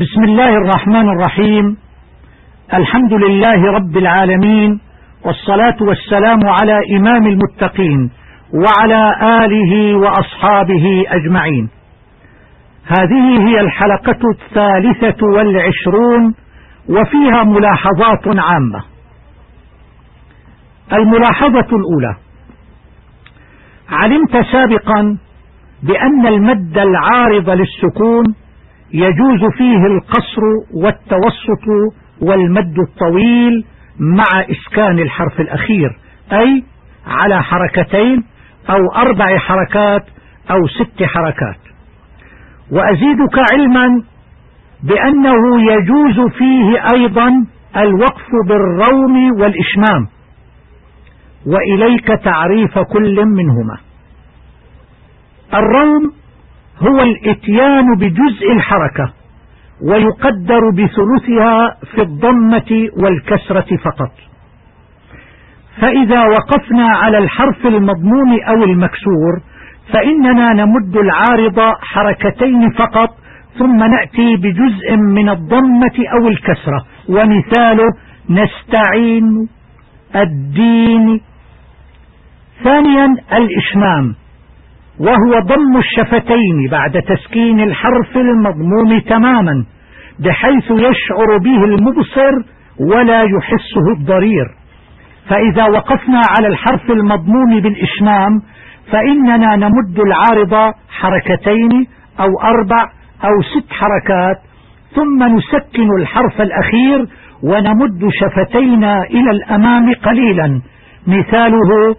بسم الله الرحمن الرحيم. الحمد لله رب العالمين والصلاة والسلام على إمام المتقين وعلى آله وأصحابه أجمعين. هذه هي الحلقة الثالثة والعشرون وفيها ملاحظات عامة. الملاحظة الأولى. علمت سابقا بأن المد العارض للسكون يجوز فيه القصر والتوسط والمد الطويل مع إسكان الحرف الأخير أي على حركتين أو أربع حركات أو ست حركات. وأزيدك علما بأنه يجوز فيه أيضا الوقف بالروم والإشمام وإليك تعريف كل منهما. الروم هو الإتيان بجزء الحركة ويقدر بثلثها في الضمة والكسرة فقط. فإذا وقفنا على الحرف المضموم أو المكسور فإننا نمد العارض حركتين فقط ثم نأتي بجزء من الضمة أو الكسرة. ومثاله نستعين الدين. ثانيا الإشمام. وهو ضم الشفتين بعد تسكين الحرف المضموم تماما بحيث يشعر به المبصر ولا يحسه الضرير. فإذا وقفنا على الحرف المضموم بالإشمام فإننا نمد العارض حركتين أو أربع أو ست حركات ثم نسكن الحرف الأخير ونمد شفتينا إلى الأمام قليلا. مثاله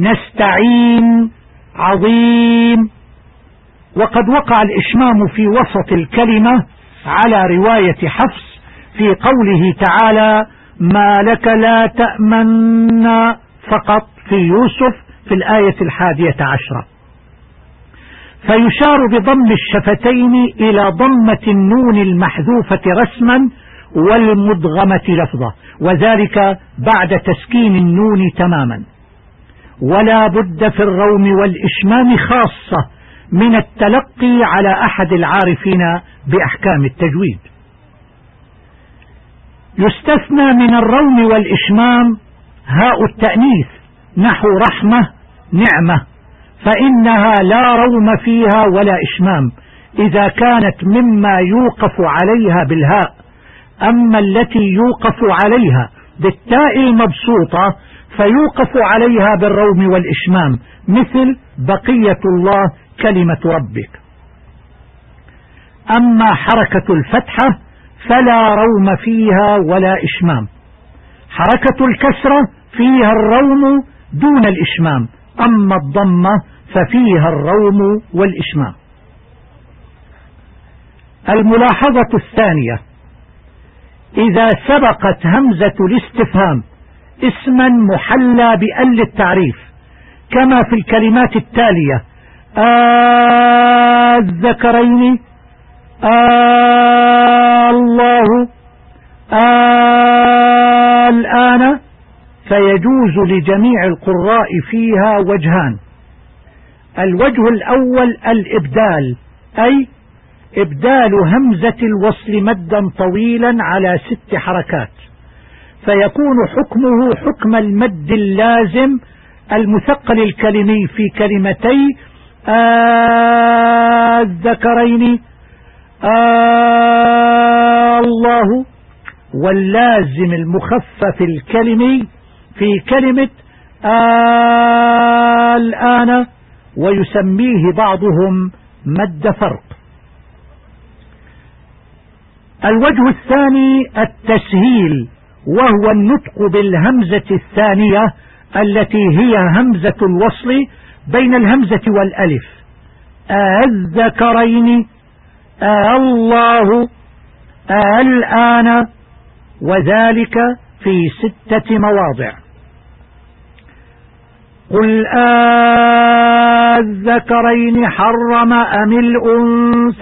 نستعين عظيم. وقد وقع الإشمام في وسط الكلمة على رواية حفص في قوله تعالى ما لك لا تأمن فقط في يوسف في الآية الحادية عشرة. فيشار بضم الشفتين إلى ضمة النون المحذوفة رسما والمدغمة لفظة وذلك بعد تسكين النون تماما. ولا بد في الروم والإشمام خاصة من التلقي على أحد العارفين بأحكام التجويد. يستثنى من الروم والإشمام هاء التأنيث نحو رحمة نعمة فإنها لا روم فيها ولا إشمام إذا كانت مما يوقف عليها بالهاء أما التي يوقف عليها بالتاء المبسوطة فيوقف عليها بالروم والإشمام مثل بقية الله كلمة ربك. أما حركة الفتحة فلا روم فيها ولا إشمام. حركة الكسرة فيها الروم دون الإشمام أما الضمة ففيها الروم والإشمام. الملاحظة الثانية إذا سبقت همزة الاستفهام اسما محلى بأل التعريف كما في الكلمات التالية الذكرين آلله آلآن فيجوز لجميع القراء فيها وجهان. الوجه الأول الإبدال أي إبدال همزة الوصل مدا طويلا على ست حركات. فيكون حكمه حكم المد اللازم المثقل الكلمي في كلمتي الذكرين الله واللازم المخفف الكلمي في كلمة الآن ويسميه بعضهم مد فرق. الوجه الثاني التسهيل. وهو النطق بالهمزة الثانية التي هي همزة الوصل بين الهمزة والألف. الذكرين الله الآن وذلك في ستة مواضع. قل الذكرين حرم أم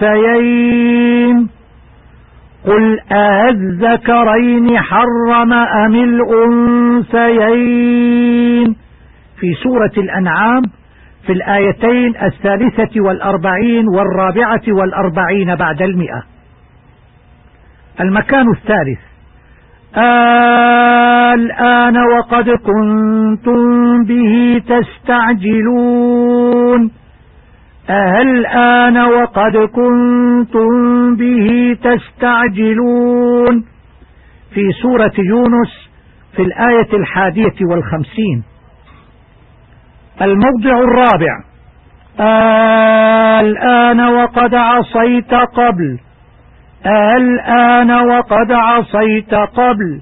الأنثيين؟ قل أذكرين حرم أم الأنثيين؟ في سورة الأنعام في الآيتين الثالثة والأربعين والرابعة والأربعين بعد المئة. المكان الثالث. الآن وقد كنتم به تستعجلون. الآن وقد كنتم به تستعجلون. في سورة يونس في الآية الحادية والخمسين. الموضع الرابع. الآن وقد عصيت قبل. الآن وقد عصيت قبل.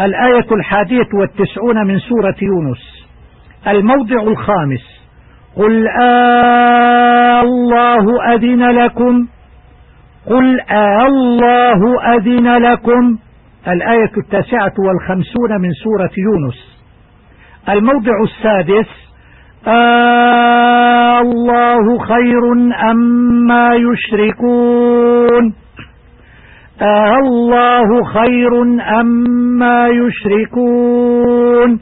الآية الحادية والتسعون من سورة يونس. الموضع الخامس. قل آه الله أذن لكم قل آه الله أذن لكم الآية التاسعة والخمسون من سورة يونس. الموضع السادس آه الله خير أما أم يشركون. آه الله خير أما أم يشركون.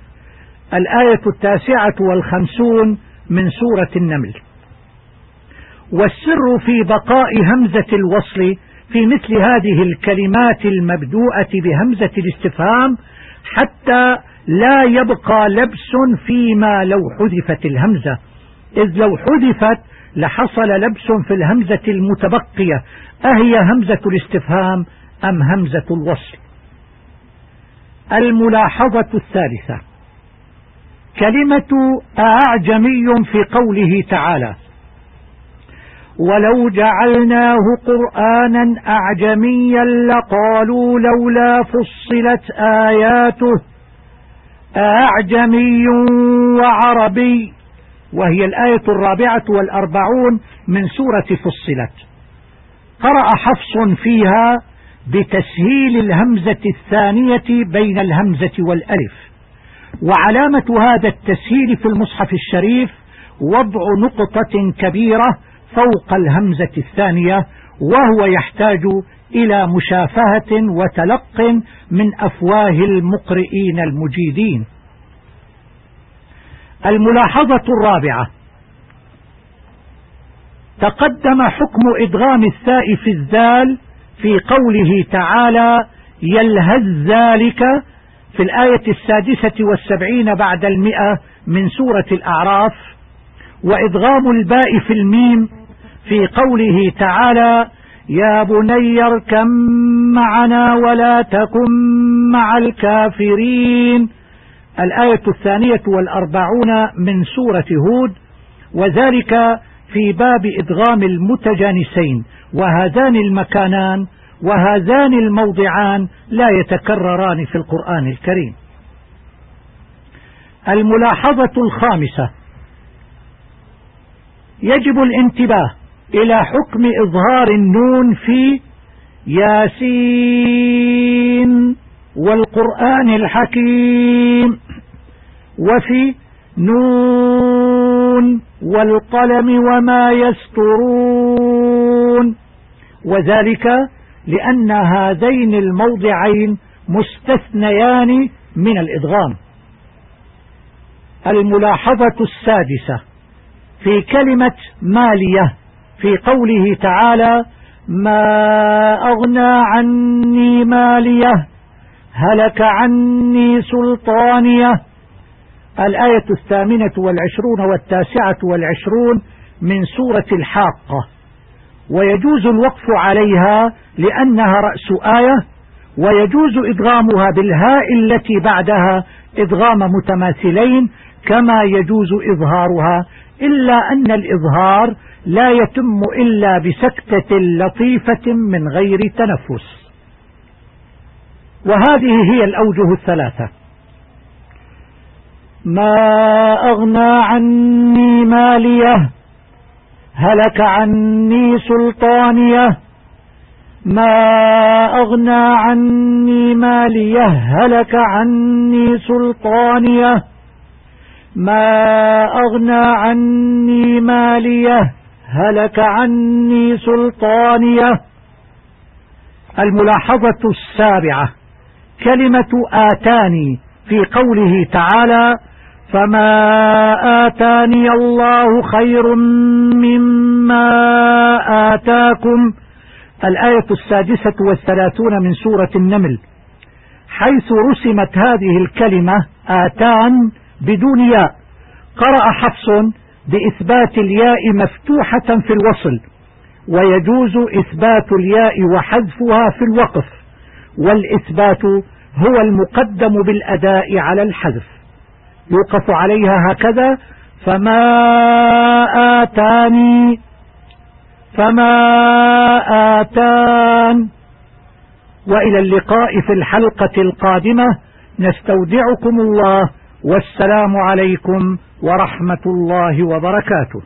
الآية التاسعة والخمسون من سورة النمل. والسر في بقاء همزة الوصل في مثل هذه الكلمات المبدوءة بهمزة الاستفهام حتى لا يبقى لبس فيما لو حذفت الهمزة. إذ لو حذفت لحصل لبس في الهمزة المتبقية. أهي همزة الاستفهام أم همزة الوصل؟ الملاحظة الثالثة. كلمة أعجمي في قوله تعالى ولو جعلناه قرآنا أعجميا لقالوا لولا فصلت آياته أعجمي وعربي. وهي الآية الرابعة والأربعون من سورة فصلت. قرأ حفص فيها بتسهيل الهمزة الثانية بين الهمزة والألف. وعلامة هذا التسهيل في المصحف الشريف وضع نقطة كبيرة فوق الهمزة الثانية وهو يحتاج إلى مشافهة وتلق من أفواه المقرئين المجيدين. الملاحظة الرابعة. تقدم حكم إدغام الثاء في الذال في قوله تعالى يلهز ذلك في الآية السادسة والسبعين بعد المئة من سورة الأعراف وإدغام الباء في الميم في قوله تعالى يا بني اركم معنا ولا تكن مع الكافرين الآية الثانية والأربعون من سورة هود وذلك في باب إدغام المتجانسين وهذان المكانان وهذان الموضعان لا يتكرران في القرآن الكريم. الملاحظة الخامسة يجب الانتباه إلى حكم إظهار النون في ياسين والقرآن الحكيم وفي نون والقلم وما يسترون وذلك لأن هذين الموضعين مستثنيان من الإدغام. الملاحظة السادسة في كلمة مالية في قوله تعالى ما أغنى عني مالية هلك عني سلطانية. الآية الثامنة والعشرون والتاسعة والعشرون من سورة الحاقة. ويجوز الوقف عليها لأنها رأس آية ويجوز إدغامها بالهاء التي بعدها إدغام متماثلين كما يجوز إظهارها إلا أن الإظهار لا يتم إلا بسكتة لطيفة من غير تنفس. وهذه هي الأوجه الثلاثة. ما أغنى عني ماليه هلك عني سلطانية ما أغنى عني مالية هلك عني سلطانية ما أغنى عني مالية هلك عني سلطانية. الملاحظة السابعة كلمة آتاني في قوله تعالى فما آتاني الله خير مما آتاكم الآية السادسة والثلاثون من سورة النمل حيث رسمت هذه الكلمة آتان بدون ياء. قرأ حفص بإثبات الياء مفتوحة في الوصل ويجوز إثبات الياء وحذفها في الوقف والإثبات هو المقدم بالأداء على الحذف. يوقف عليها هكذا فما آتاني فما آتان. وإلى اللقاء في الحلقة القادمة نستودعكم الله والسلام عليكم ورحمة الله وبركاته.